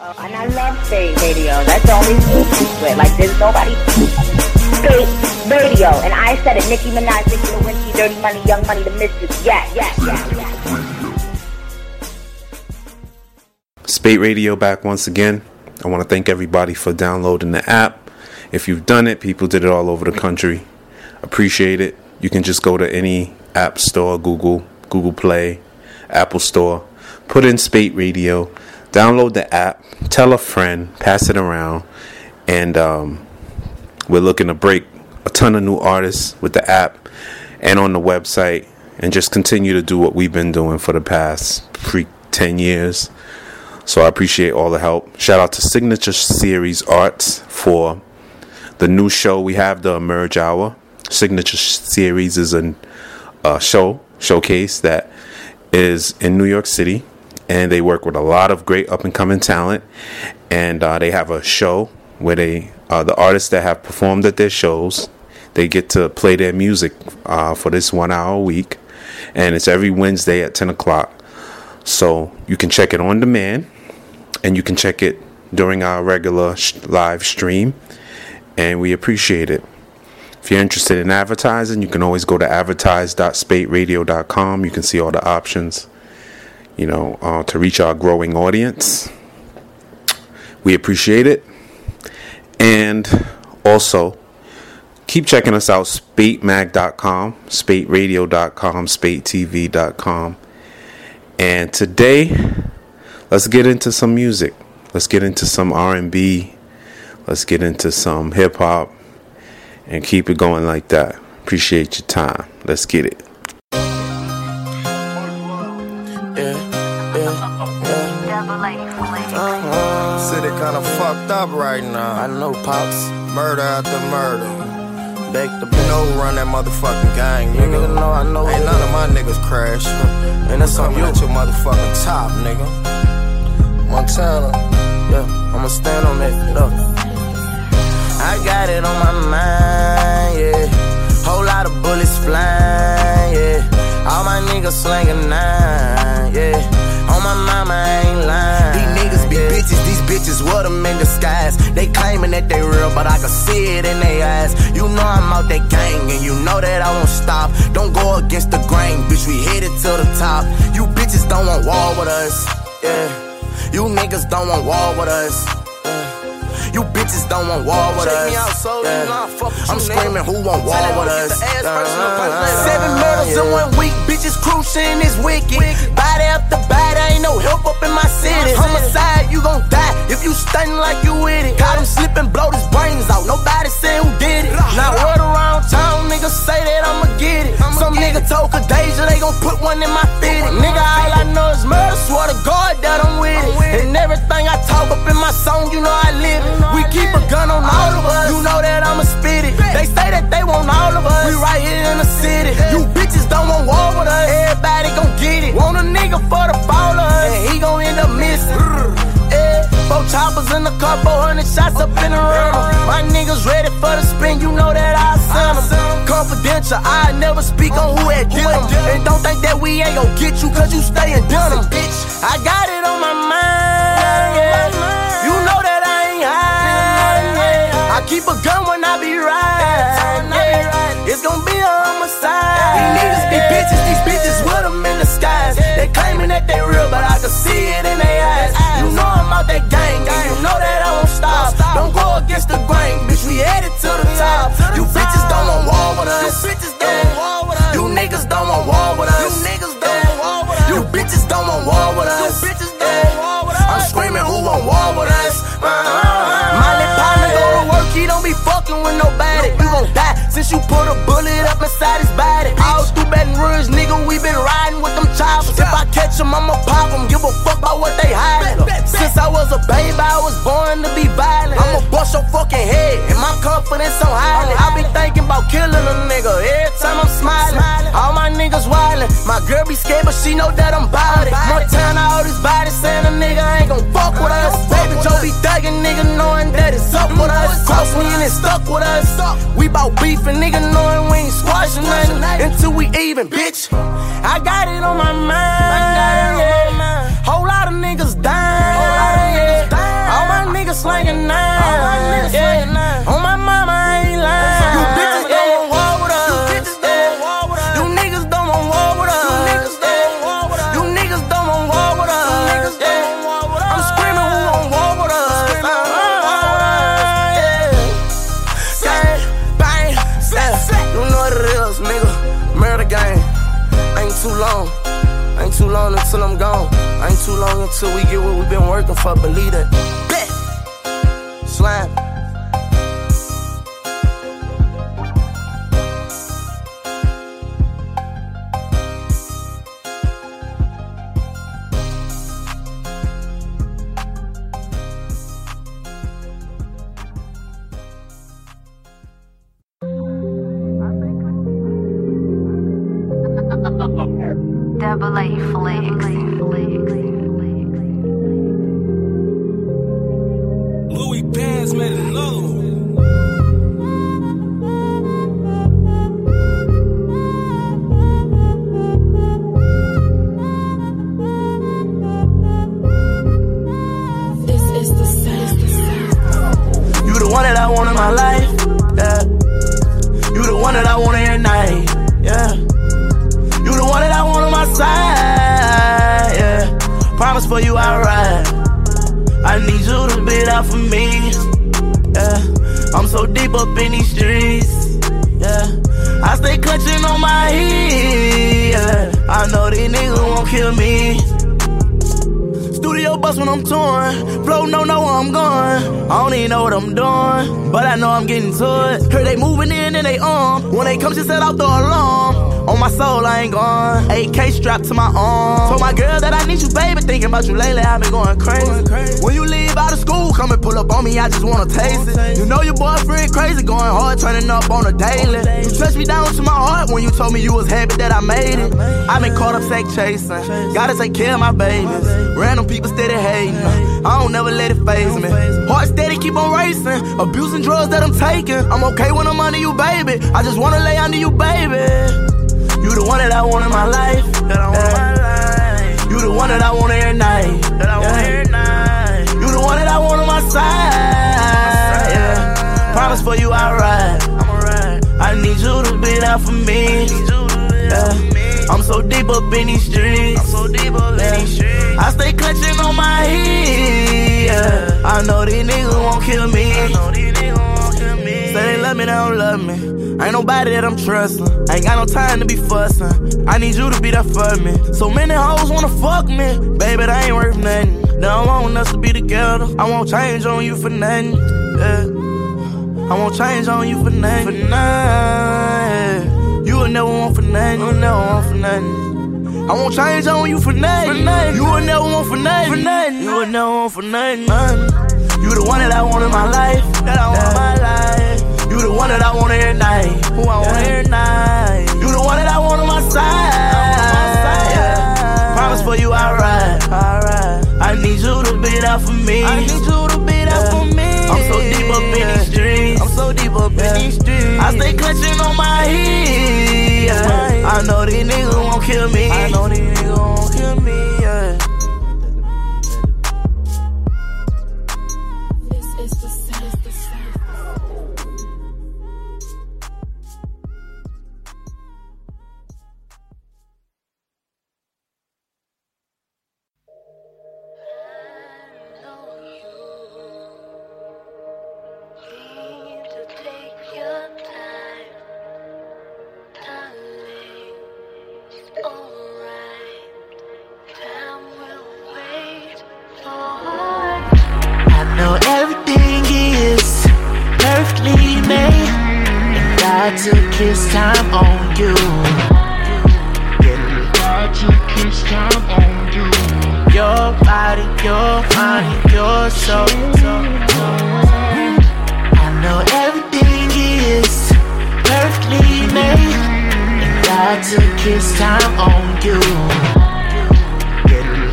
Uh, and I love Spate Radio. That's the only secret. Like there's nobody Spate Radio. And I said it. Nicki Minaj, Nicki Lewinsky, Dirty Money, Young Money, the Mistress. Yeah, yeah, yeah, yeah. Spate Radio back once again. I want to thank everybody for downloading the app. If you've done it, people did it all over the country. Appreciate it. You can just go to any app store, Google, Google Play, Apple Store, put in Spate Radio download the app, tell a friend, pass it around, and um, we're looking to break a ton of new artists with the app and on the website, and just continue to do what we've been doing for the past pre 10 years. So I appreciate all the help. Shout out to Signature Series Arts for the new show. We have the Emerge Hour. Signature Series is a uh, show showcase that is in New York City and they work with a lot of great up and coming talent. And uh, they have a show where they uh, the artists that have performed at their shows they get to play their music uh, for this one hour a week, and it's every Wednesday at ten o'clock. So you can check it on demand, and you can check it during our regular sh- live stream, and we appreciate it. If you're interested in advertising, you can always go to advertise.spateradio.com. You can see all the options you know, uh, to reach our growing audience. We appreciate it. And also, keep checking us out, spatemag.com, spateradio.com, spatetv.com. And today, let's get into some music. Let's get into some R&B. Let's get into some hip hop and keep it going like that. Appreciate your time. Let's get it. Kinda fucked up right now. I know, Pops. Murder after murder. Back to You back. know run that motherfucking gang, nigga. nigga know I know. Ain't none of my niggas crash. And that's on you. at your motherfucking top, nigga. Montana. Yeah, I'ma stand on that. Look. I got it on my mind, yeah. Whole lot of bullets flying, yeah. All my niggas slanging nine, yeah. On my mama, I ain't lying. Bitches, these bitches what them in disguise. They claiming that they real, but I can see it in their eyes. You know I'm out that gang, and you know that I won't stop. Don't go against the grain, bitch, we headed to the top. You bitches don't want war with us, yeah. You niggas don't want war with us. yeah. You bitches don't want war with Check us. me out, so yeah. I fuck with I'm you, screaming, nigga. who want war Tell with us? the ass first, no. Uh, seven murders in one week, bitches cruising is wicked. Body after body, ain't no help up in my city. Homicide, you gon' die if you stunning like you with it. Got him slipping, blow his brains out. Nobody said who did it. Now word around town, niggas say that I'ma get it. Some nigga told Kadeja they gon' put one in my fitted. Nigga, all I know is murder. Swear to God that I'm with it. And everything I talk up in my song, you know I live it. We keep a gun on all of us. You know that I'ma spit it. They say that they want all of us. We right here in the city. You bitches don't want war with us. Everybody gon' get it. Want a nigga for the us. And he gon' end up missing. Four choppers in the car, 400 shots up in the river. My niggas ready for the spin, you know that I send them. Confidential, I never speak on who had did 'em. And don't think that we ain't gon' get you, cause you stay in denim. Bitch, I got it on my mind, yeah. You know that I ain't high, yeah. I keep a gun when I be riding, yeah. It's gon' be a homicide. These niggas be bitches, these bitches with them in skies. They claiming that they real, but I can see it in their eyes. You know I'm out that gang, and you know that I won't stop. Don't go against the grain, bitch, we headed to the top. You bitches don't want war with us. You bitches don't want war with us. You niggas don't want war with us. You niggas don't want war with us. You bitches don't want war with us. You bitches don't want war with us. I'm screaming, who want war with us? My lip partner go to work, he don't be fucking with nobody. You gon' die since you put a bullet up inside his body. All through Baton Rouge, nigga, we been riding with choppers. If I catch him, I'ma pop him. Give a fuck about what they hiding. Since I was a baby, I was born to be violent. I'ma bust your fucking head, and my confidence so high. I be thinking about killing a nigga every time I'm smiling. All my niggas wildin'. My girl be scared, but she know that I'm bout it. Montana, all these bodies saying a nigga ain't gon' fuck with us. Baby Joe be thuggin', nigga knowing that it's up with us. Cross me and it stuck with us. We bout beef and nigga knowing we ain't squashing nothing until we even, bitch. I got it on my mind. Yeah. Whole lot of niggas dying. Yeah. All my niggas slanging nine. Yeah. On my mama, I ain't lying. You bitches don't want war with us. Yeah. You niggas don't want war with us. You niggas don't want war with us. I'm screaming who want war with us. Gang, bang, yeah. You know what it is, nigga. Murder gang. Ain't too long. Too long until we get what we've been working for. Believe that. Bet. Me down to my heart when you told me you was happy that I made it. I've been caught up sex chasing. Gotta take care of my babies. Random people steady hating. I don't never let it phase me. Heart steady keep on racing. Abusing drugs that I'm taking. I'm okay when I'm under you, baby. I just wanna lay under you, baby. You the one that I want in my life. That I want in my life. You the one that I want every night. That I want every night. You the one that I want on my side. Yeah. Promise for you I you to be there for me. Yeah. I'm so deep up in these streets. I'm so deep up in these streets. I stay clutching on my heat. Yeah. I know these niggas won't kill me. I know these niggas won't kill me. Say they love me, they don't love me. Ain't nobody that I'm trusting. Ain't got no time to be fussing. I need you to be there for me. So many hoes wanna fuck me. Baby, that ain't worth nothing. They don't want us to be together. I won't change on you for nothing. Yeah. I won't change on you for nothing. For nothing. Will never want for nothing. You will never want for nothing. I won't change on you for nothing. For nothing. You will never want for nothing. For nothing. You will never want for nothing. nothing. You the one that I want in my life. That I want in my life. You the one that I want every night. Who I want every night. You the one that I want on my side. Yeah. Promise for you I ride. I ride. I need you to be there for me. I need you to be there for me. I'm so deep up in. I'm so deep up in these streets. I stay clutching on my heat. Yeah. I know these niggas won't kill me. I know these niggas won't kill me. God took His time on you. Yeah. God took His time on you. Your body, your mind, your soul. I know everything is perfectly made. And God took his time on you.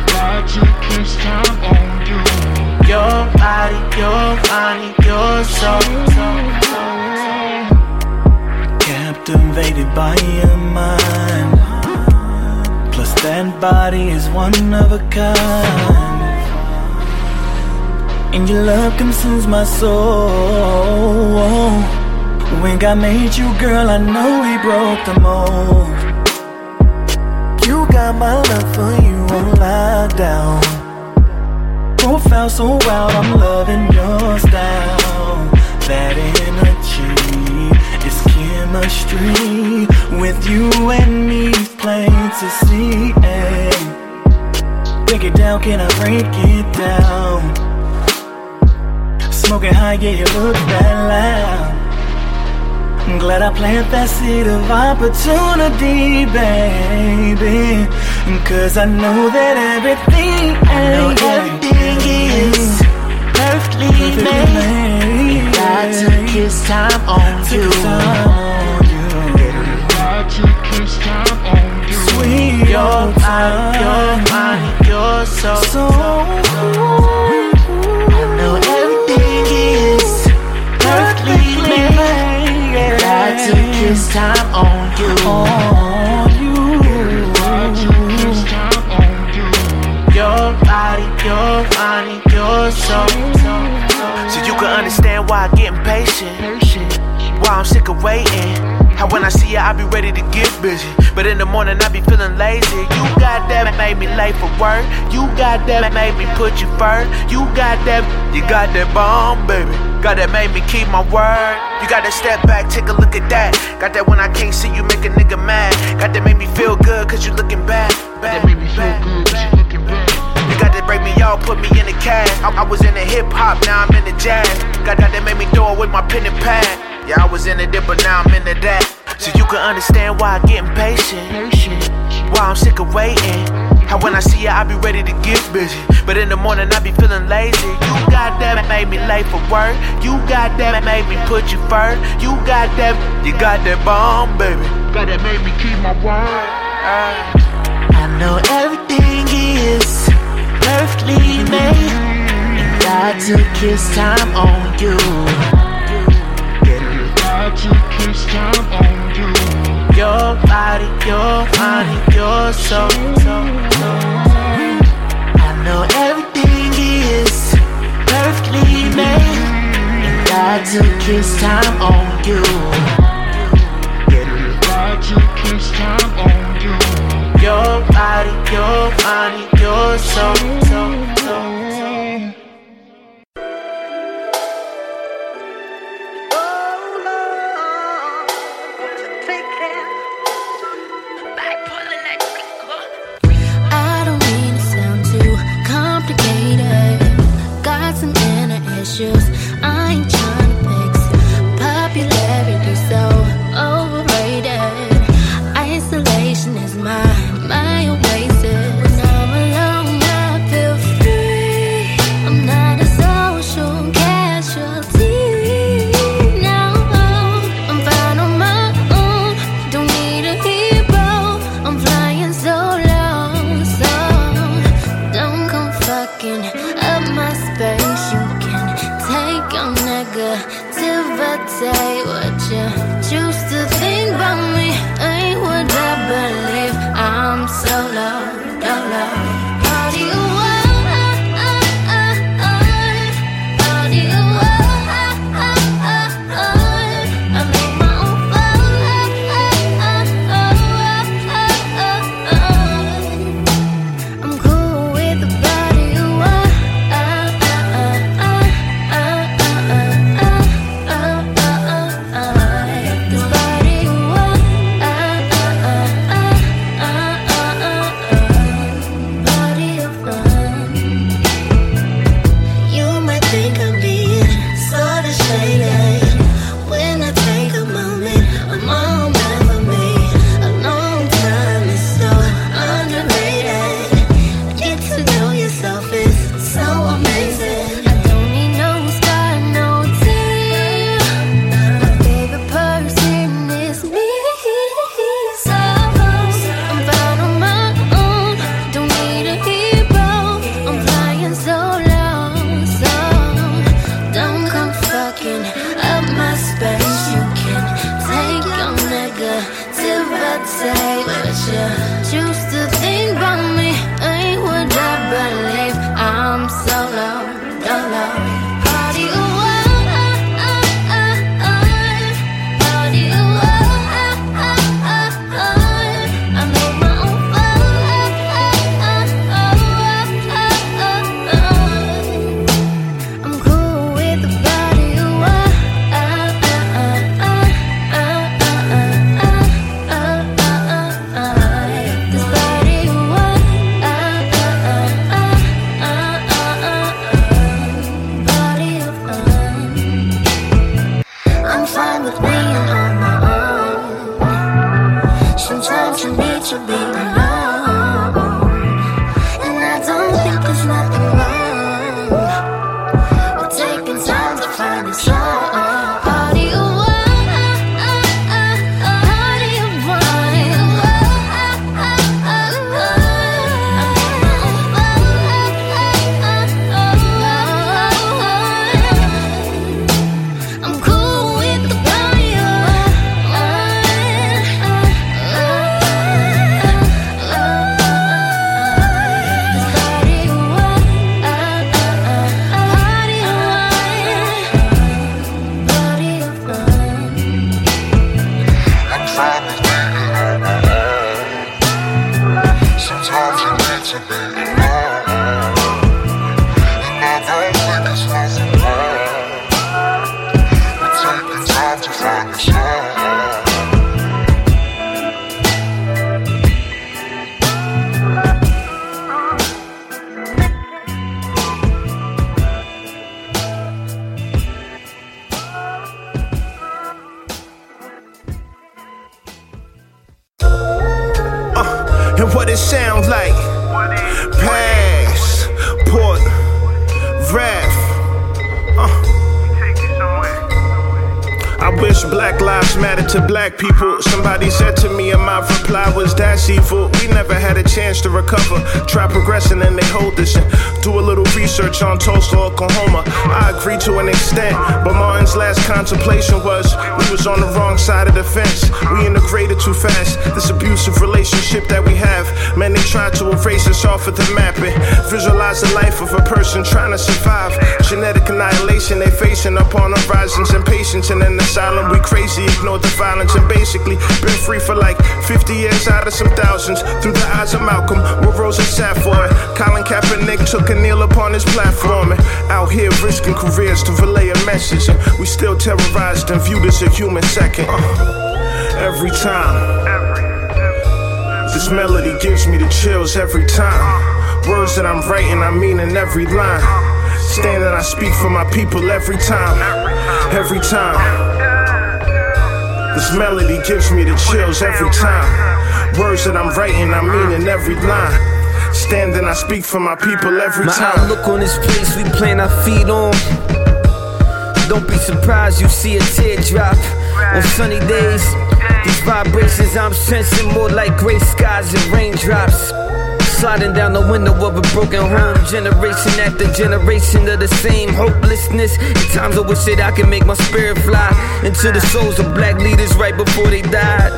God took his time on you. Your body, your mind, your soul. Captivated by your mind. Plus, that body is one of a kind. And your love consumes my soul. When God made you, girl, I know He broke the mold. You got my love for you on lockdown. Profile so wild, I'm loving your style. That energy chemistry with you and me, plain to see. Ay. Break it down, can I break it down? Smoking high, yeah, you look that loud. I'm glad I planted that seed of opportunity, baby. Cause I know that everything, I know eh, everything is perfectly made. And God took his time on you. God took his time on you. Sweet Your body, your mind. I know everything is perfectly. And God took time on you. Time on you. Your body, your mind, your soul. So you can understand why I get impatient. Why I'm sick of waiting. How when I see you, I be ready to get busy. But in the morning, I be feeling lazy. You got that made me late for work. You got that made me put you first. You got that, you got that bomb, baby. Got that made me keep my word. You got to step back, take a look at that. Got that when I can't see you make a nigga mad. Got that make me feel good cause you looking bad. Bad, That made me feel good, cause you looking back. you got to break me off, put me in the cast. I, I was in the hip hop, now I'm in the jazz. Got that that made me do it with my pen and pad. Yeah, I was in the dip, but now I'm into that. So you can understand why I get impatient. Why I'm sick of waiting. How when I see you, I be ready to get busy. But in the morning, I be feeling lazy. You got that made me late for work. You got that made me put you first. You got that, you got that bomb, baby. God that made me keep my word. Uh, I know everything is perfectly made. And God took his time on you. God took his time on you. your body, your mind, your soul. I know everything is perfectly made. And God took his time on you. God took his time on you. Your body, your mind, your soul. I tried to erase us off of the map and visualize the life of a person trying to survive. Genetic annihilation they facing upon horizons and patience and in asylum. We crazy, ignore the violence and basically been free for like 50 years out of some thousands. Through the eyes of Malcolm, where Rosa sat for it. Colin Kaepernick took a kneel upon his platform and out here risking careers to relay a message. And we still terrorized and viewed as a human second. Every time. This melody gives me the chills every time. Words that I'm writing, I mean in every line. Stand that I speak for my people every time. Every time. This melody gives me the chills every time. Words that I'm writing, I mean in every line. Stand and I speak for my people every My time. outlook on this place we plant our feet on. Don't be surprised you see a teardrop on sunny days. These vibrations I'm sensing more like gray skies and raindrops. Sliding down the window of a broken home, generation after generation of the same hopelessness. At times I wish that I could make my spirit fly into the souls of black leaders right before they died.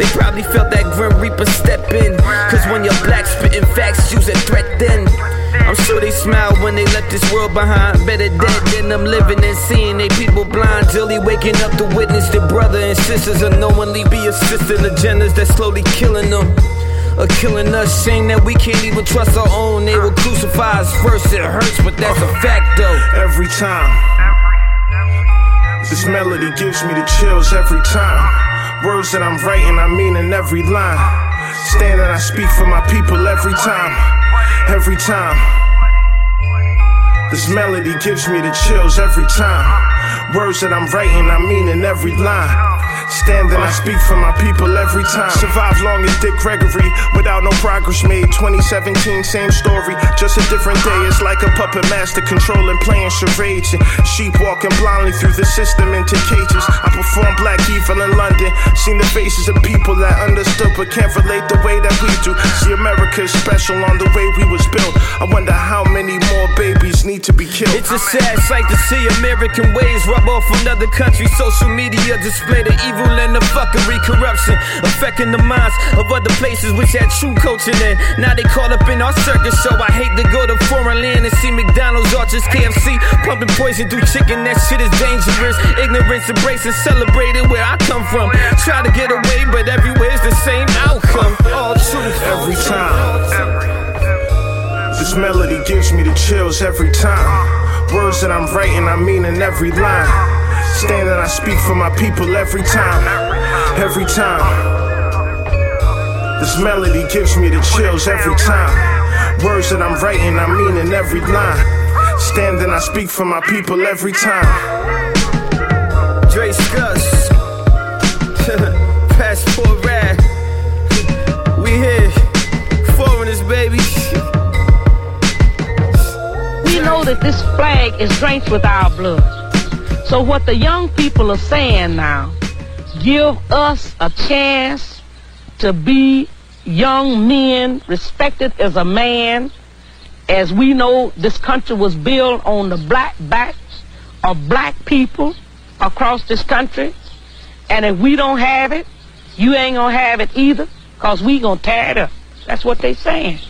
They probably felt that Grim Reaper step in. Cause when you're black, spitting facts, use a threat then. I'm sure they smiled when they left this world behind. Better dead than them living and seeing they people blind. Till waking up to witness their brother and sisters unknowingly be assisting agendas that slowly killing them. Or killing us, shame that we can't even trust our own. They will crucify us first, it hurts, but that's a fact though. Every time. This melody gives me the chills every time. Words that I'm writing, I mean in every line. Stand and I speak for my people every time. Every time. This melody gives me the chills every time. Words that I'm writing, I mean in every line. Stand and I speak for my people every time. Survive long as Dick Gregory without no progress made. 2017, same story, just a different day. It's like a puppet master controlling, playing charades. And sheep walking blindly through the system into cages. I perform Black Evil in London. Seen the faces of people that understood but can't relate the way that we do. See, America is special on the way we was built. I wonder how many more babies need to be killed. It's a sad sight to see American ways rub off on other countries. Social media display the evil and the fuckery, corruption affecting the minds of other places which had true culture. Then now they caught up in our circus show. I hate to go to foreign land and see McDonald's, Arches, KFC pumping poison through chicken. That shit is dangerous. Ignorance embraced and celebrated where I come from. Try to get away, but everywhere's the same outcome. All truth. Every time. This melody gives me the chills every time. Words that I'm writing, I mean in every line. Stand and I speak for my people every time. Every time. This melody gives me the chills every time. Words that I'm writing, I mean in every line. Stand and I speak for my people every time. Dre Scuss. Passport Rad. We here. Foreigners, baby. We know that this flag is drenched with our blood. So what the young people are saying now, give us a chance to be young men, respected as a man, as we know this country was built on the black backs of black people across this country. And if we don't have it, you ain't gonna have it either, cause we gonna tear it up. That's what they saying.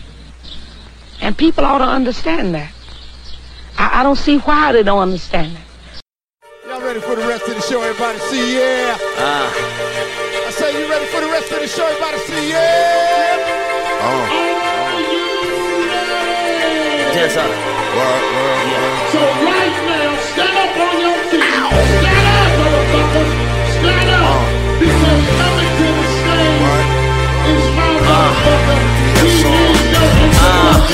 And people ought to understand that. I, I don't see why they don't understand that. Y'all ready for the rest of the show? Everybody see, yeah. Ah. I say you ready for the rest of the show? Everybody see, yeah. Just up. So right now, stand up on your feet. Stand up, motherfucker. Stand up. Because coming to the stage is my motherfucker. He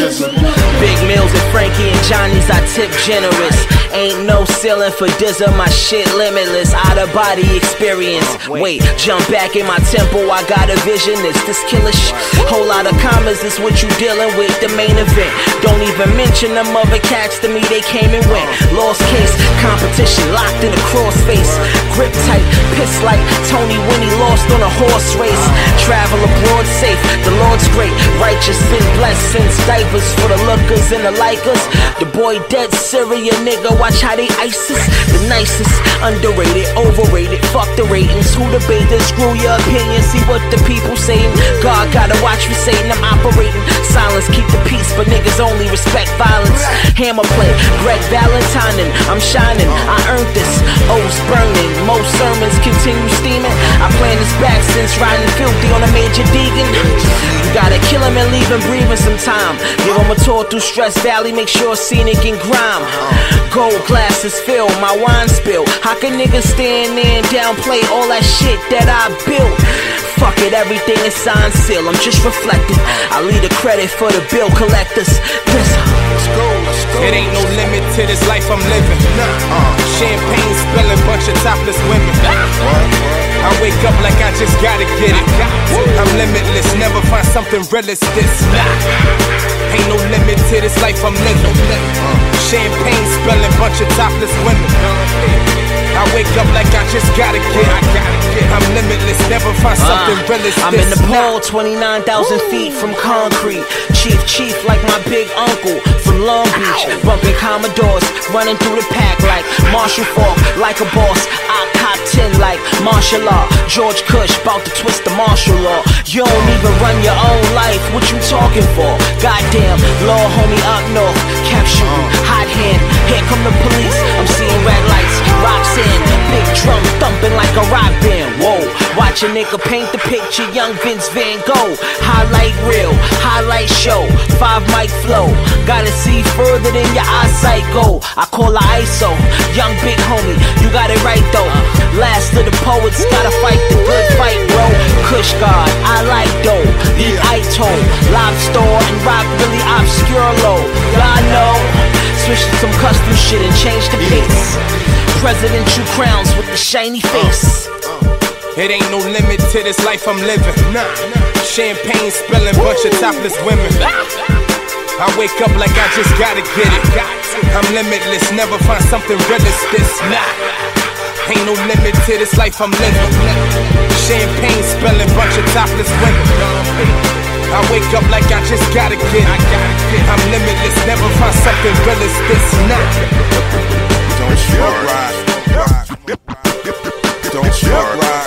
is your Big And Frankie and Johnny's, I tip generous. Ain't no ceiling for Dizza, my shit limitless. Out of body experience. Wait, jump back in my temple, I got a vision. It's this killer sh- Whole lot of commas is what you dealing with, the main event. Don't even mention them other cats to me, they came and went. Lost case, competition locked in a crossface. Grip tight, piss like Tony when he lost on a horse race. Travel abroad safe, the Lord's great. Righteous and blessings, diapers for the lookers the likers. The boy dead Syria nigga, watch how they ISIS. The nicest, underrated, overrated. Fuck the ratings, who debate this? Screw your opinion, see what the people saying. God gotta watch me Satan, I'm operating. Silence, keep the peace, but niggas only respect violence. Hammer play, Greg Valentine, I'm shining. I earned this. O's burning, most sermons continue steaming. I plan this back since riding filthy on a major Deegan. You gotta kill him and leave him breathing some time. Give him a tour through Stress Valley, make sure scenic and grime. Gold glasses fill, my wine spill. How can niggas stand there and downplay all that shit that I built? Fuck it, everything is signed seal. I'm just reflecting. I leave the credit for the bill collectors. Let's go, let's go. It ain't no limit to this life I'm living. Uh, champagne spilling, bunch of topless women. I wake up like I just gotta get it. I'm limitless, never find something real as this. Ain't no limit to this life I'm living. Champagne spilling, bunch of topless women. I wake up like I just gotta get it. I'm limitless, never find uh, something real as I'm this. in Nepal, 29,000 feet from concrete. Chief, chief, like my big uncle from Long Beach. Bumping Commodores, running through the pack like Marshall Faulk, like a boss. I cop 10 like martial law. George Cush, bout to twist the martial law. You don't even run your own life, what you talking for? Goddamn, law homie up north, cap shooting, hot hand. Here come the police, I'm seeing red lights, rocks in, big drum thumping like a rock band. Whoa, watch a nigga paint the picture, young Vince Van Gogh. Highlight reel, highlight show, five mic flow. Gotta see further than your eyesight go. I call her ISO, young big homie, you got it right though. Last of the poets, gotta fight the good fight, bro. Kush God, I like dough, eat Ito, live store and rock really obscure low. Y'all know, switch to some custom shit and change the pace. Presidential crowns with the shiny face. It ain't no limit to this life I'm living. Nah. Champagne spilling, bunch of topless women. I wake up like I just gotta get it. I'm limitless, never find something real as this. Nah. Ain't no limit to this life I'm living. Champagne spilling, bunch of topless women. I wake up like I just gotta get it. I'm limitless, never find something real as this. Nah. Don't don't fuck right.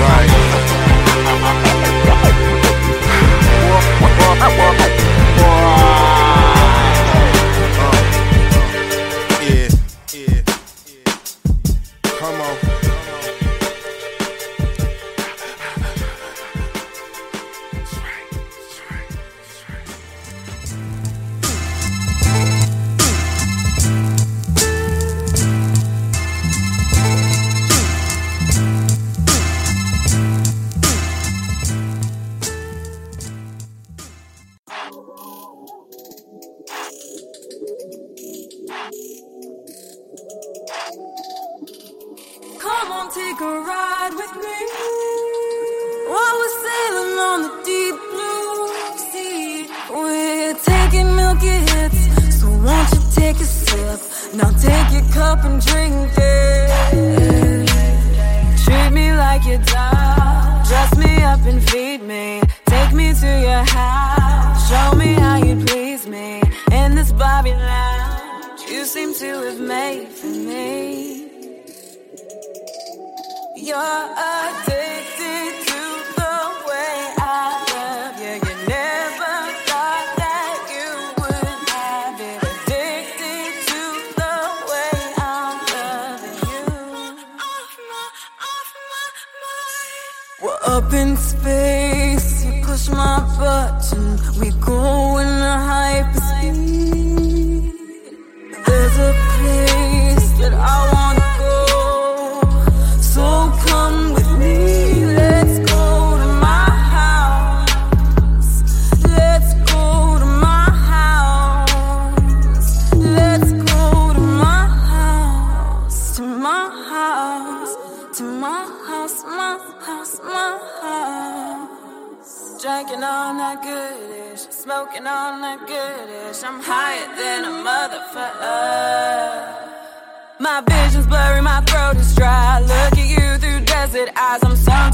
Right.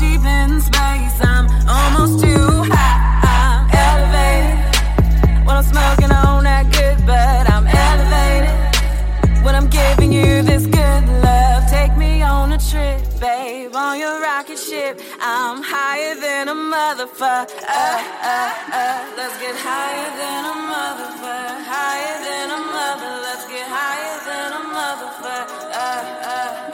deep in space. I'm almost too high. I'm elevated. When I'm smoking on that good, but I'm elevated. When I'm giving you this good love, take me on a trip, babe, on your rocket ship. I'm higher than a motherfucker. Uh, uh, uh. Let's get higher than a motherfucker. Higher than a mother. Let's get higher than a motherfucker. Uh, uh.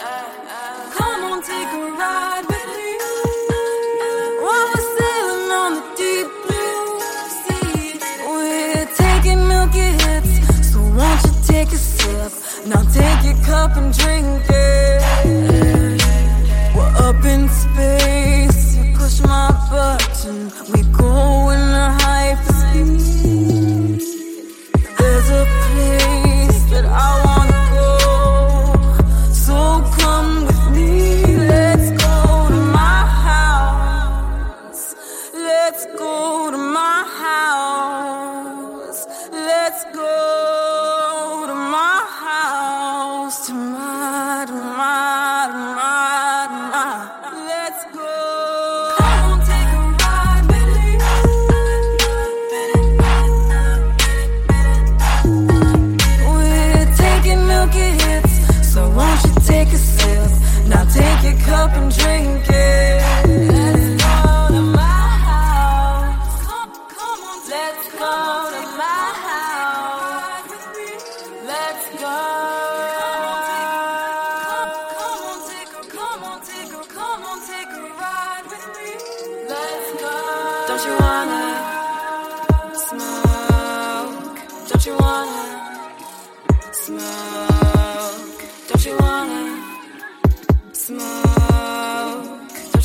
cup and drink it. We're up in space. You push my button. We go in a hyperspace. There's a place that I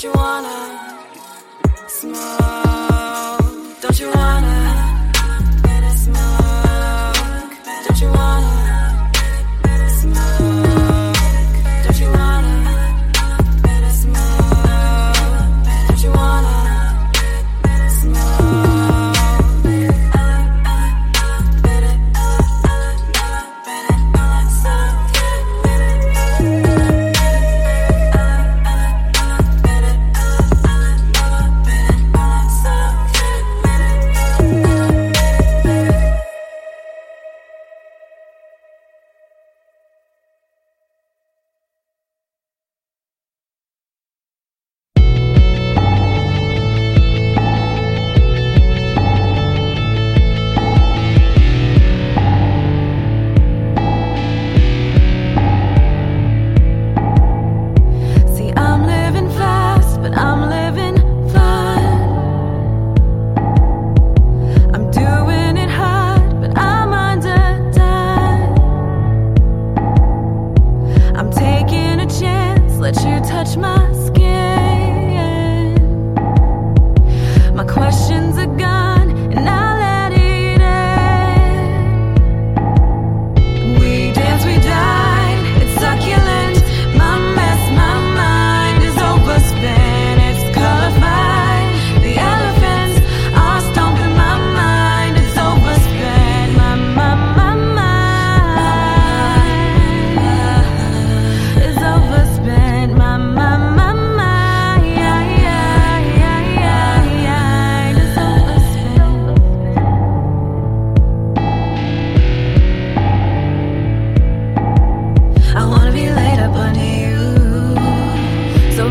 what you wanna smoke.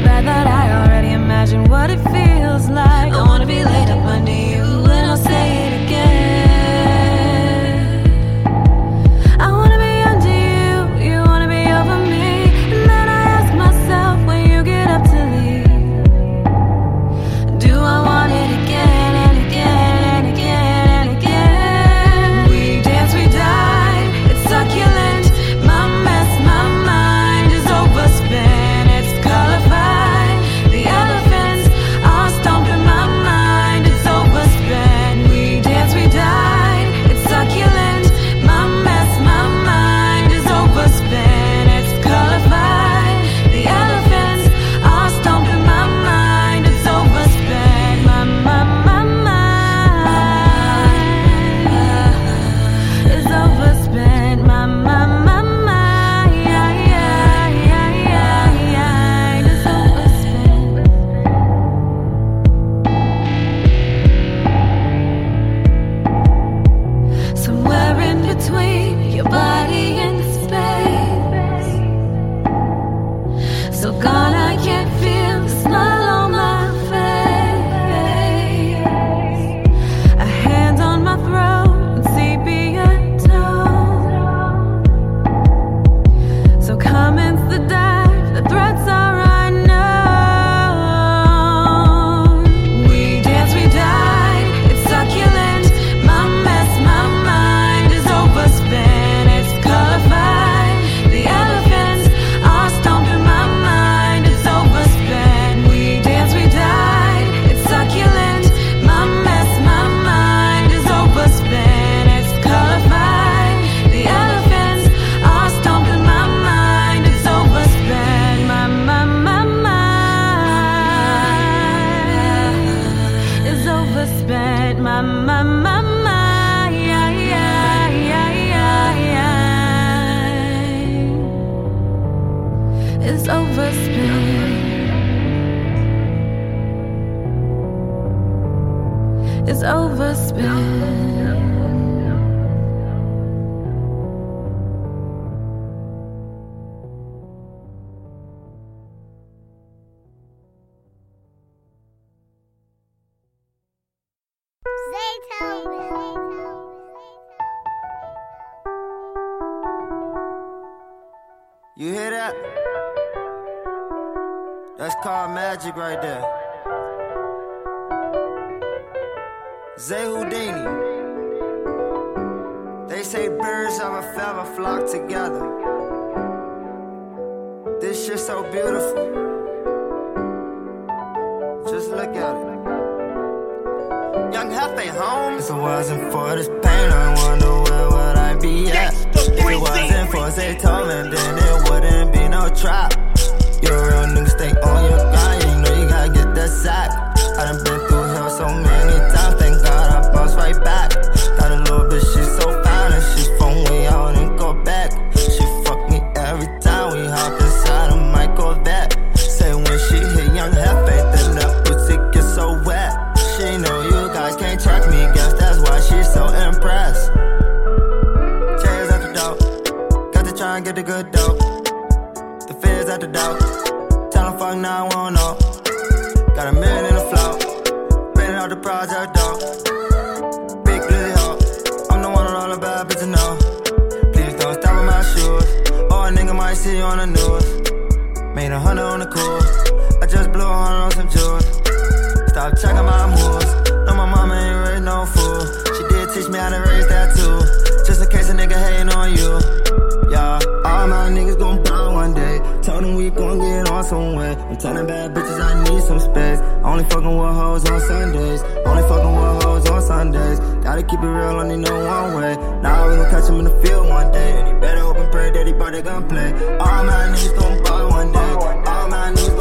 bad that I already imagine what it feels a hundred on the cool. I just blew a hundred on some jewels. Stop checking my moves. No, my mama ain't raised no fool. She did teach me how to raise that too. Just in case a nigga hating on you. Yeah, all my niggas gon' bow one day. Told them we gon' get on somewhere. I'm telling bad bitches I need some space. Only fucking with hoes on Sundays. Only fucking with hoes on Sundays. Gotta keep it real, only know one way. Now we gon' catch him in the field one day. And he better open pray that he bought a gun, play. All my niggas gon' buy one day. All my niggas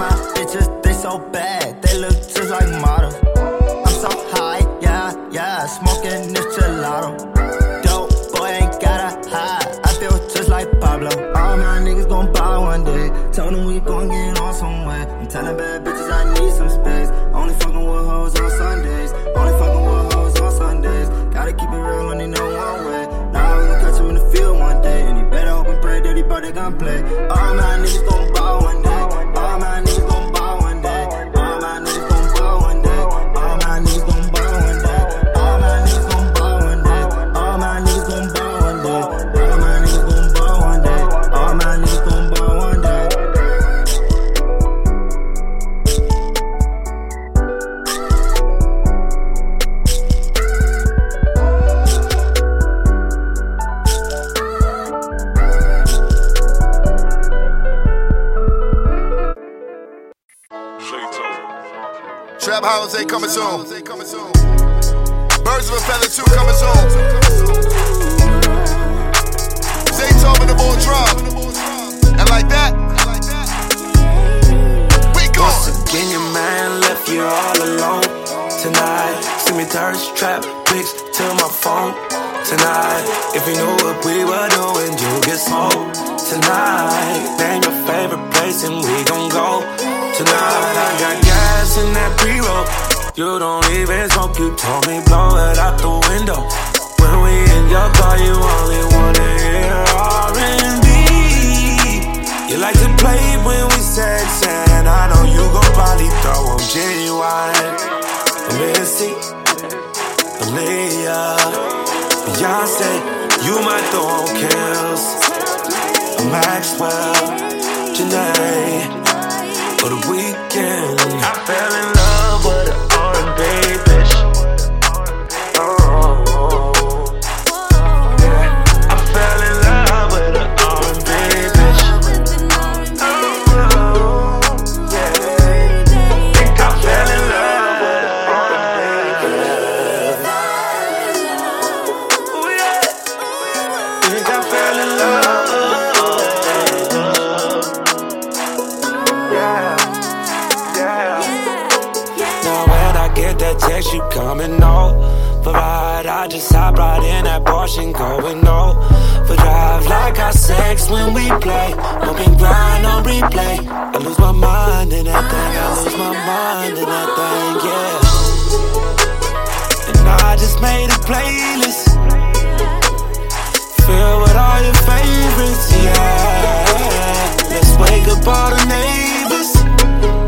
my bitches, they so bad. Jose coming soon. Birds of a Feather 2 coming soon. The ball. And like that, we go. Once again, your man left you all alone tonight. See me thirst trap pics to my phone tonight. If you knew what we were doing, you get smoked tonight. Name your favorite place and we gon' go Tonight I got gas in that pre-roll. You don't even smoke, you told me blow it out the window. When we in your car, you only wanna hear R&B. You like to play when we sex, and I know you gon' probably throw them Ginuwine. Missy, Aaliyah, Beyonce, you might throw kills. Maxwell, Jhené for the weekend. I fell in love with an R&B just hop right in that Porsche and going over drive like our sex when we play. Open grind on replay. I lose my mind in that thing. I lose my mind in that thing. Yeah. And I just made a playlist filled with all your favorites. Yeah. Let's wake up all the neighbors.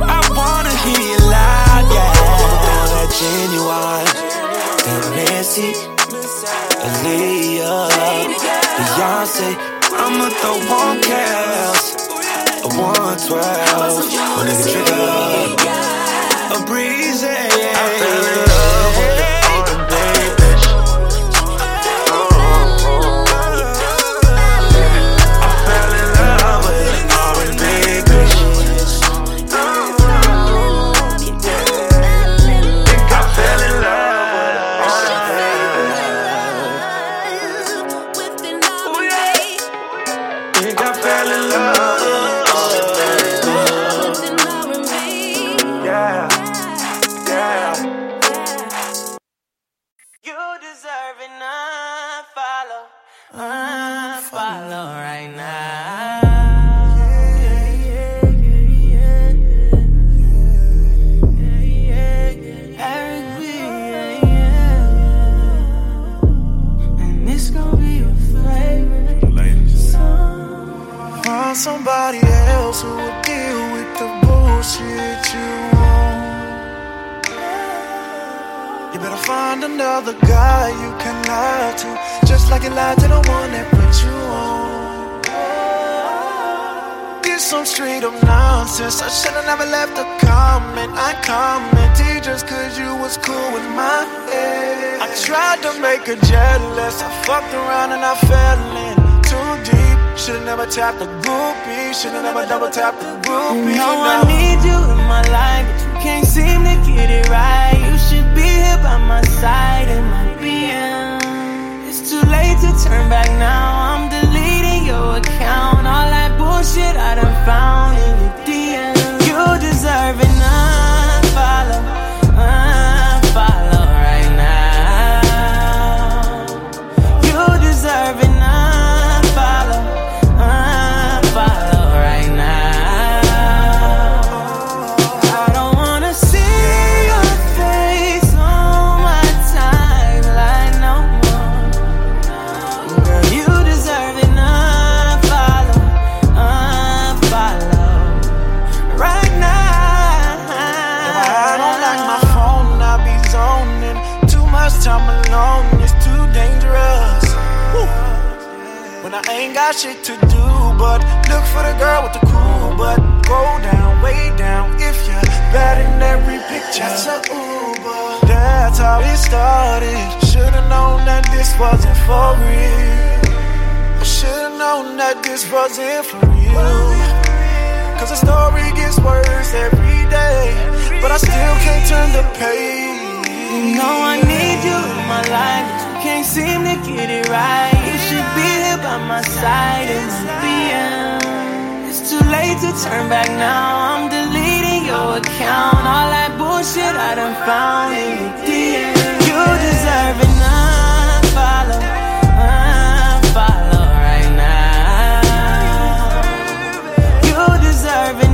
I wanna hear you loud. Yeah. That Ginuwine, that Nancy, Aaliyah, Beyonce. I'ma throw one cash, a 112, a nigga trigger, a breezy. I fell in her. I fucked around and I fell in too deep. Should've never tapped the groupie. Should've never double tapped the groupie. You know I need you in my life, but you can't seem to get it right. You should be here by my side in my BM. It's too late to turn back now. I'm deleting your account. All that bullshit I done found in your got shit to do, but look for the girl with the cool butt. Go down, way down, if you're bad in every picture. That's a Uber. That's how it started. Should've known that this wasn't for real. Should've known that this wasn't for real. Cause the story gets worse every day. But I still can't turn the page. You know I need you in my life, but you can't seem to get it right. You should be by my side in my BM. It's too late to turn back now. I'm deleting your account. All that bullshit I done found in your DM. You deserve it, not follow, uh, follow right now. You deserve it,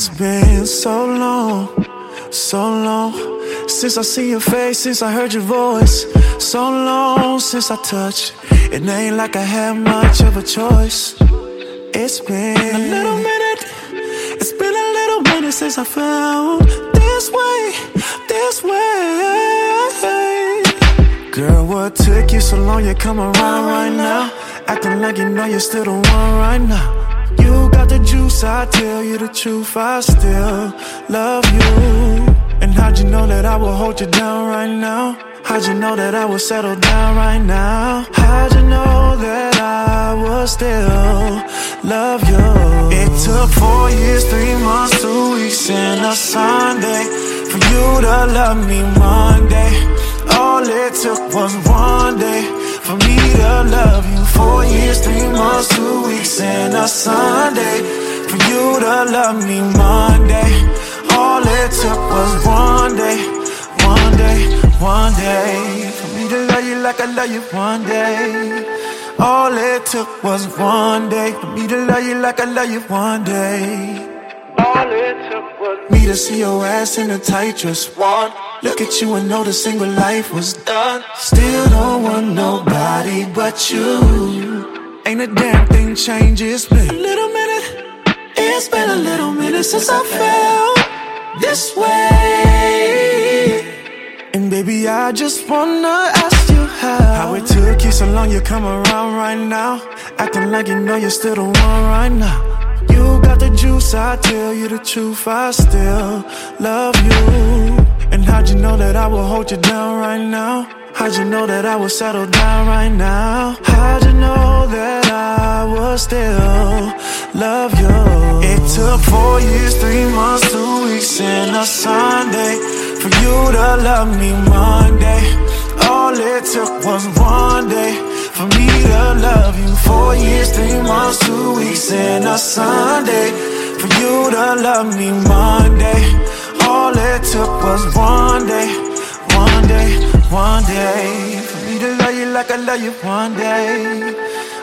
It's been so long, so long since I see your face, since I heard your voice. So long since I touched. It ain't like I had much of a choice. It's been a little minute. It's been a little minute since I found this way, this way. Girl, what took you so long? You come around right now, acting like you know you're still the one right now. You got the juice, I tell you the truth, I still love you. And how'd you know that I will hold you down right now? How'd you know that I will settle down right now? How'd you know that I will still love you? It took four years, three months, two weeks, and a Sunday for you to love me Monday. All it took was one day for me to love you. Four years, three months, two love me Monday. All it took was one day, one day, one day for me to love you like I love you one day. All it took was one day for me to love you like I love you one day. All it took was me to see your ass in a tight dress. One look at you and know the single life was done. Still don't want nobody but you. Ain't a damn thing changes, a little. It's been a little minute since I felt this way. And baby, I just wanna ask you how. How it took you so long, you come around right now. Acting like you know you're still the one right now. You got the juice, I tell you the truth, I still love you. And how'd you know that I will hold you down right now? How'd you know that I will settle down right now? How'd you know that I will still love you? It took four years, three months, two weeks, and a Sunday for you to love me Monday. All it took was one day for me to love you. Four years, three months, two weeks, and a Sunday for you to love me Monday. All it took was one day, one day, one day for me to love you like I love you one day.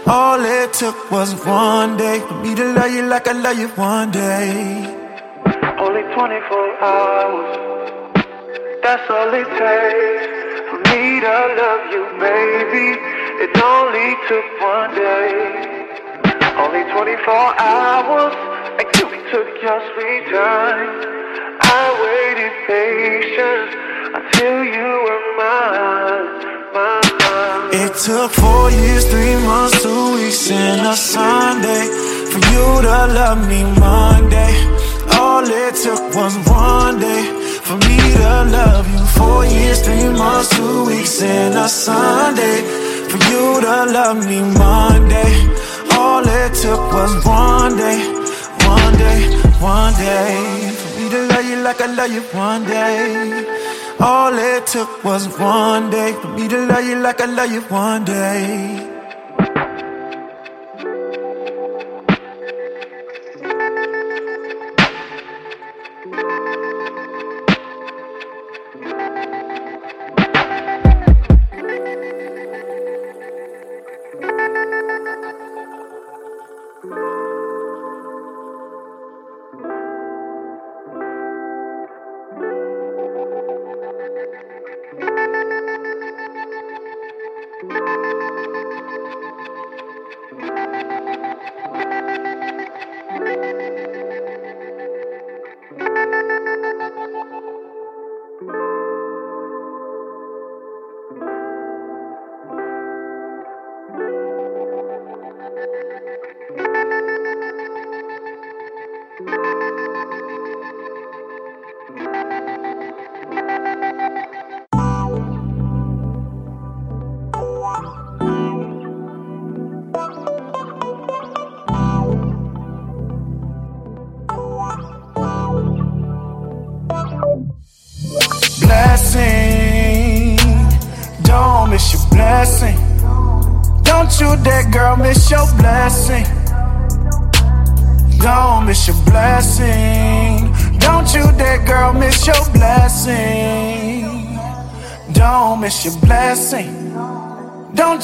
All it took was one day for me to love you like I love you one day. Only 24 hours. That's all it takes for me to love you, baby. It only took one day. Only 24 hours. And you took your sweet time. I waited patient until you were mine, mine. It took four years, three months, two weeks, and a Sunday for you to love me Monday. All it took was one day for me to love you. Four years, three months, two weeks, and a Sunday for you to love me Monday. All it took was one day, one day, one day me to love you like I love you one day. All it took was one day for me to love you like I love you one day.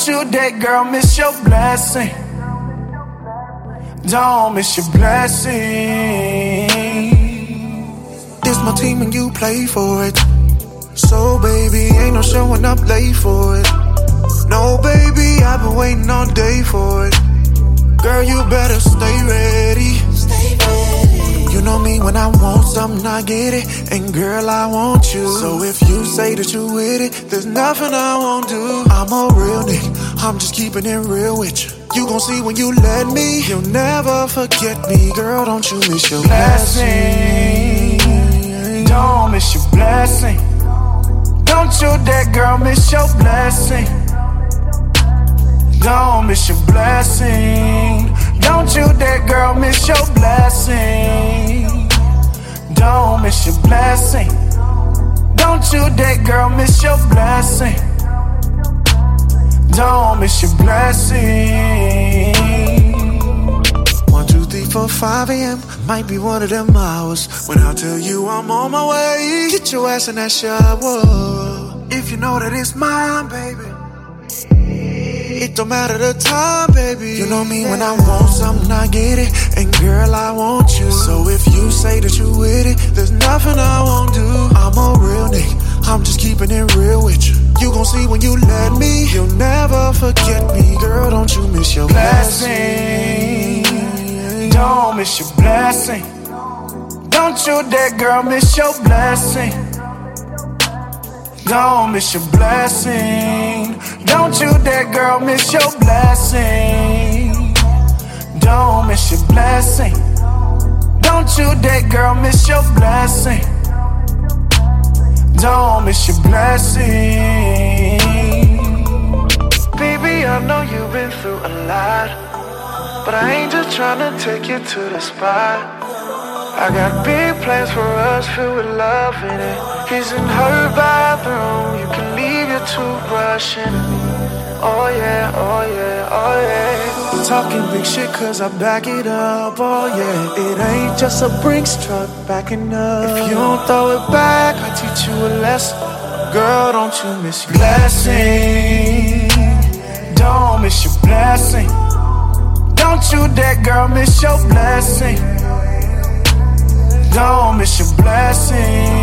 Dare, girl, miss your blessing. Don't miss your blessing. This my team and you play for it. So baby, ain't no showing up late for it. No baby, I've been waiting all day for it. Girl, you better stay ready. Stay ready. Know me when I want something, I get it. And girl, I want you. So if you say that you with it, there's nothing I won't do. I'm a real nigga, I'm just keeping it real with you. You gon' see when you let me, you'll never forget me. Girl, don't you miss your blessing. Don't miss your blessing. Don't you that girl, miss your blessing. Don't miss your blessing. Don't you dare, girl, miss your blessing. Don't miss your blessing. Don't you dare, girl, miss your blessing. Don't miss your blessing. One, two, three, four, five a.m. Might be one of them hours when I tell you I'm on my way. Get your ass in that shower. If you know that it's mine, baby. It don't matter the time, baby. You know me when I want something, I get it. And girl, I want you. So if you say that you with it, there's nothing I won't do. I'm a real nigga, I'm just keeping it real with you. You gon' see when you let me, you'll never forget me. Girl, don't you miss your blessing. Don't miss your blessing. Don't you dare, girl, miss your blessing. Don't miss your blessing. Don't you dare, girl, miss your blessing. Don't miss your blessing. Don't you dare, girl, miss your blessing. Don't miss your blessing. Baby, I know you've been through a lot. But I ain't just trying to take you to the spot. I got big plans for us filled with love in it. He's in her bathroom, you can leave your toothbrush in. Oh yeah, oh yeah, oh yeah. Talking big shit cause I back it up, oh yeah. It ain't just a Brinks truck backing up. If you don't throw it back, I teach you a lesson. Girl, don't you miss your blessing. Don't miss your blessing. Don't you that girl, miss your blessing. Don't miss your blessing.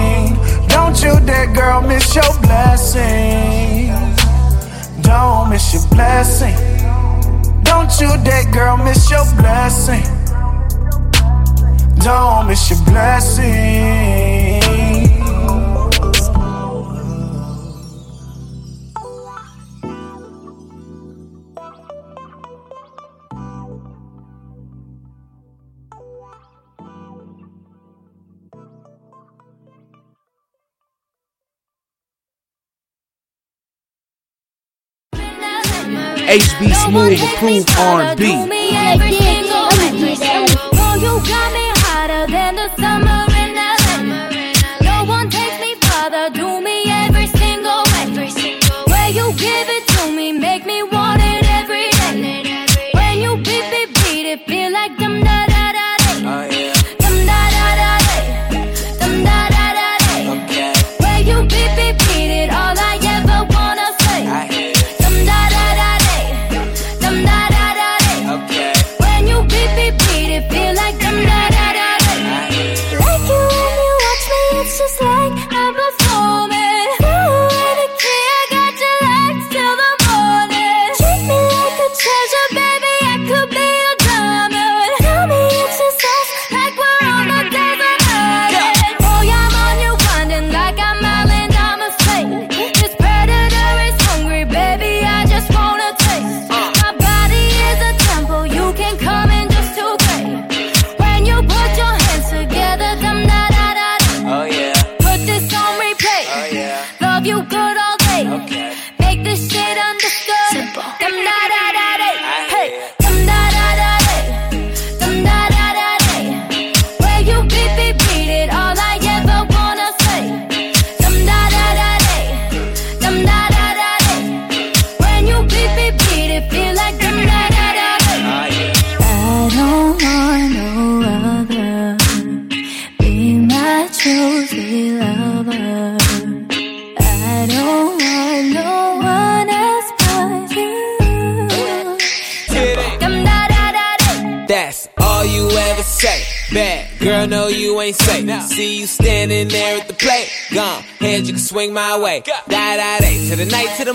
Don't you dare, girl, miss your blessing. Don't miss your blessing. Don't you dare, girl, miss your blessing. Don't miss your blessing. HB Smooth approved R&B.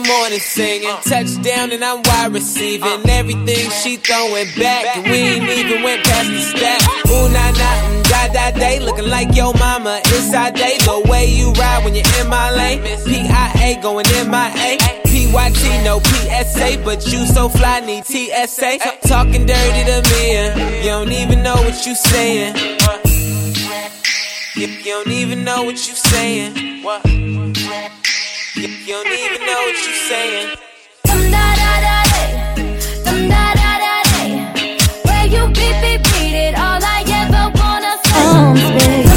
Morning, singing. Touchdown, and I'm wide receiving everything she throwing back. And we ain't even went past the step. Ooh, nah, nah, mm, da, da, day. Looking like your mama, our day. The way you ride when you're in my lane. PIA going in my A. PYT, no PSA, but you so fly, need TSA. Talking dirty to me, uh, you don't even know what you saying. You, you don't even know what you saying. What? You, you don't even know what you're saying. Where you beat, beat, beat it, all I ever wanna say. Dum,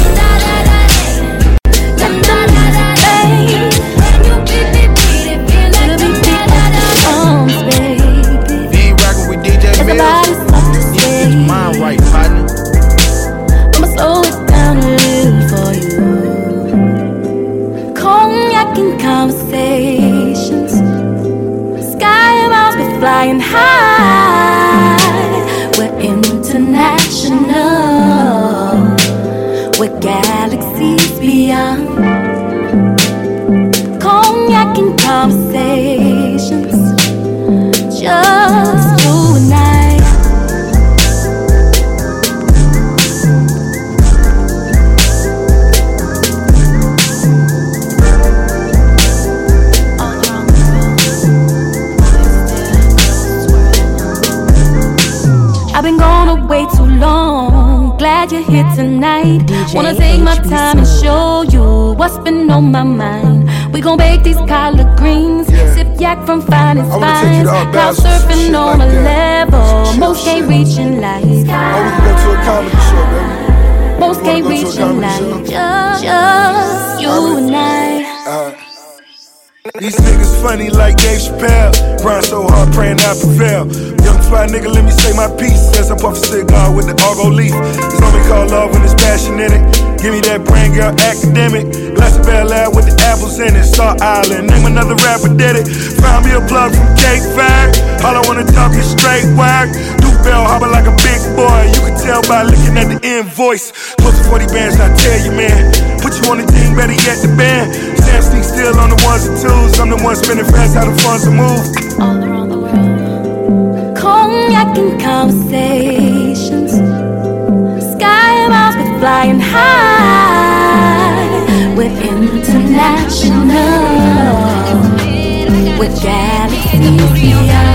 funny like Dave Chappelle. Grind so hard, praying I prevail. Young fly nigga, let me say my piece. As I puff a cigar with the Argo leaf. It's only called love when there's passion in it. Give me that brain girl academic. Glass of Bel Air with the apples in it. Star Island, name another rapper did it. Found me a plug from Cape Fair. All I wanna talk is straight whack. Duke Bell hopping like a big boy. You can tell by looking at the invoice. Close to 40 bands, I tell you, man. Put you on the team, better yet the band. Sneak still on the ones and twos. I'm the one spinning fast, how the funds to move. Cognac and conversations. Sky miles be flying high. We're international. With galaxies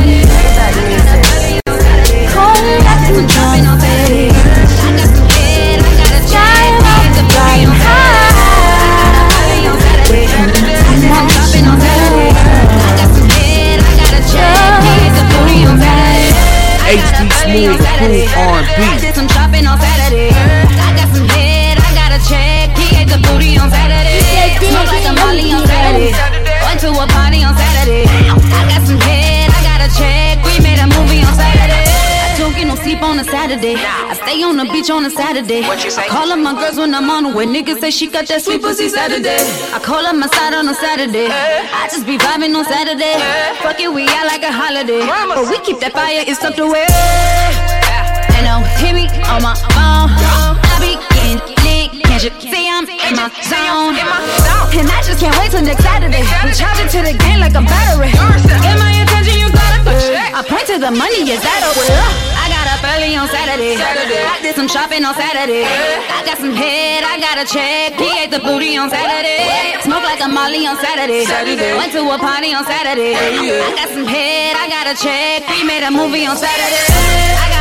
I did some shopping on Saturday. I got some head, I got a check. He ate the booty on Saturday. Smoke like a molly on Saturday. Went to a party on Saturday. I got some head, I got a check. We made a movie on Saturday. I don't get no sleep on a Saturday. I stay on the beach on a Saturday. I call up my girls when I'm on the way. Niggas say she got that sweet pussy Saturday. I call up my side on a Saturday. I just be vibing on Saturday. Fuck it, we out like a holiday. But we keep that fire, it's up the way. And don't hit me on my phone. I be getting lit. Can't you see I'm in my zone? And I just can't wait till next Saturday. We charge it to the game like a battery. Get my attention, you gotta pay. I point to the money, is that over? I got up early on Saturday. I did some shopping on Saturday. I got some head, I got a check. He ate the booty on Saturday. Smoke like a molly on Saturday. Went to a party on Saturday. I got some head, I got a check. We made a movie on Saturday.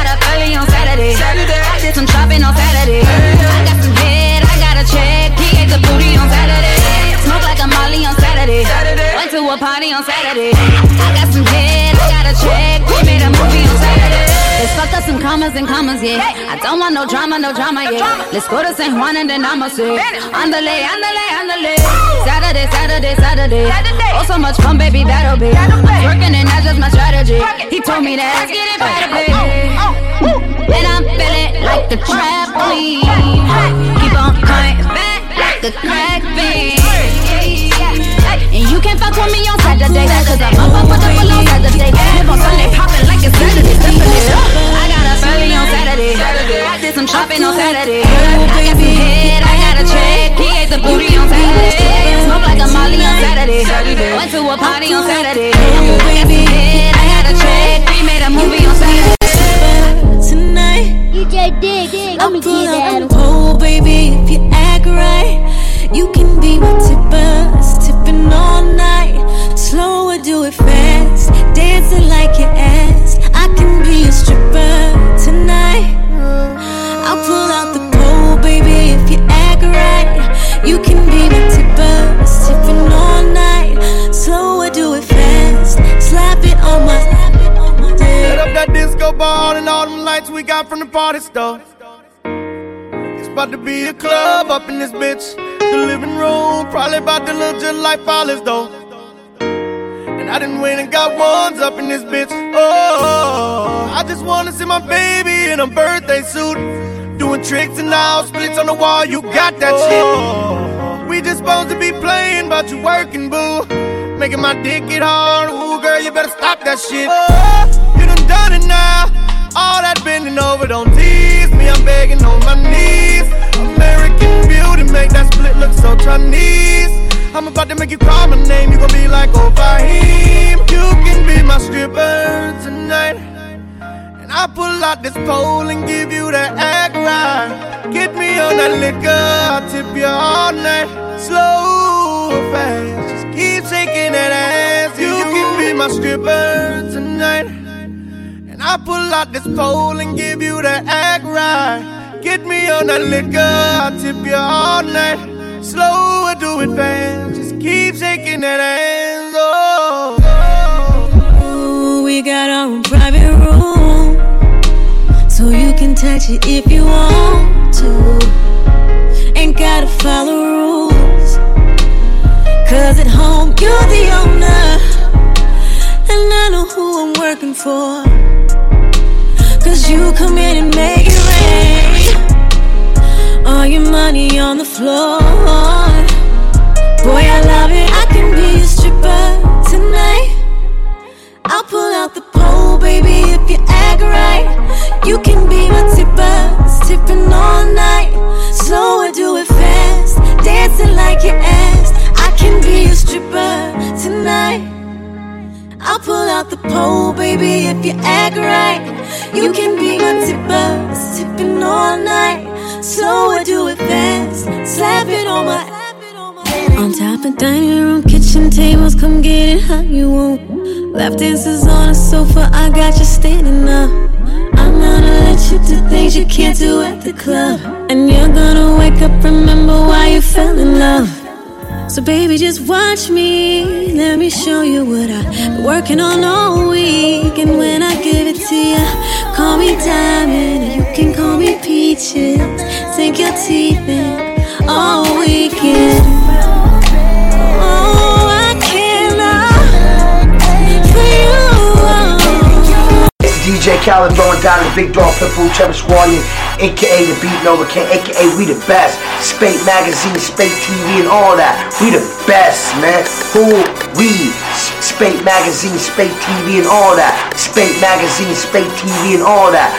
Early on Saturday. I did some shopping on Saturday. I got some head, I got a check. He ate the booty on Saturday. Smoke like a molly on Saturday. Went to a party on Saturday. I got some head, I got a check. We made a movie on Saturday. Let's fuck up some commas and commas, yeah. I don't want no drama, no drama, yeah. Let's go to San Juan and then I'ma say, Andale, andale, andale. Saturday, Saturday, Saturday. Oh, so much fun, baby, that'll be. I'm working and that's just my strategy. He told me that let's get it better, baby. And I'm feeling like the trampoline. Keep on coming back like a crack beat. And you can't fuck with me on Saturday. Cause I'm up, up with the full on Saturday. Live on Sunday, popping like it's Saturday. I got a early on Saturday. I did some shopping on Saturday. I got some head, I got a check. He ate the booty on Saturday. Smoke like a Molly on Saturday. Went to a party on all them lights we got from the party store. It's about to be a club up in this bitch. The living room probably about to look just like Follies though. And I didn't wait and got ones up in this bitch. Oh, I just wanna see my baby in a birthday suit. Doing tricks and now splits on the wall, you got that shit. We just supposed to be playing, but you working, boo. Making my dick get hard. Ooh, girl, you better stop that shit. Oh, you done done it now. All that bending over, don't tease me. I'm begging on my knees. American beauty, make that split look so Chinese. I'm about to make you call my name. You gon' be like, oh, Fahim. You can be my stripper tonight. And I pull out this pole and give you that act right. Get me on that liquor, I'll tip you all night. Slow or fast, just keep shaking that ass. You can be my stripper tonight. I pull out this pole and give you that act right. Get me on that liquor, I'll tip you all night. Slow or do it fast, just keep shaking that ass. Oh. Ooh, we got our own private room. So you can touch it if you want to. Ain't gotta follow rules. Cause at home you're the owner. And I know who I'm working for. You come in and make it rain. All your money on the floor. Boy, I love it. I can be a stripper tonight. I'll pull out the pole, baby, if you act right. You can be my tipper, tipping all night. Slow and do it fast, dancing like your ass. I can be a stripper tonight. I'll pull out the pole, baby, if you act right. You can be my tipper, tipping all night. Slow and do it fast, slap it on my on top of dining room, kitchen tables, come get it how you want. Lap dances on a sofa, I got you standing up. I'm gonna let you do things you can't do at the club. And you're gonna wake up, remember why you fell in love. So baby, just watch me. Let me show you what I've been working on all week. And when I give it to you, call me diamond. You can call me peaches. Sink your teeth in all weekend. DJ Khaled throwing down the big dog pitbull Travis Warrior, aka the Beat Nova King, aka we the best. Spate Magazine, Spate TV, and all that. We the best, man. Who we? Spate Magazine, Spate TV, and all that. Spate Magazine, Spate TV, and all that.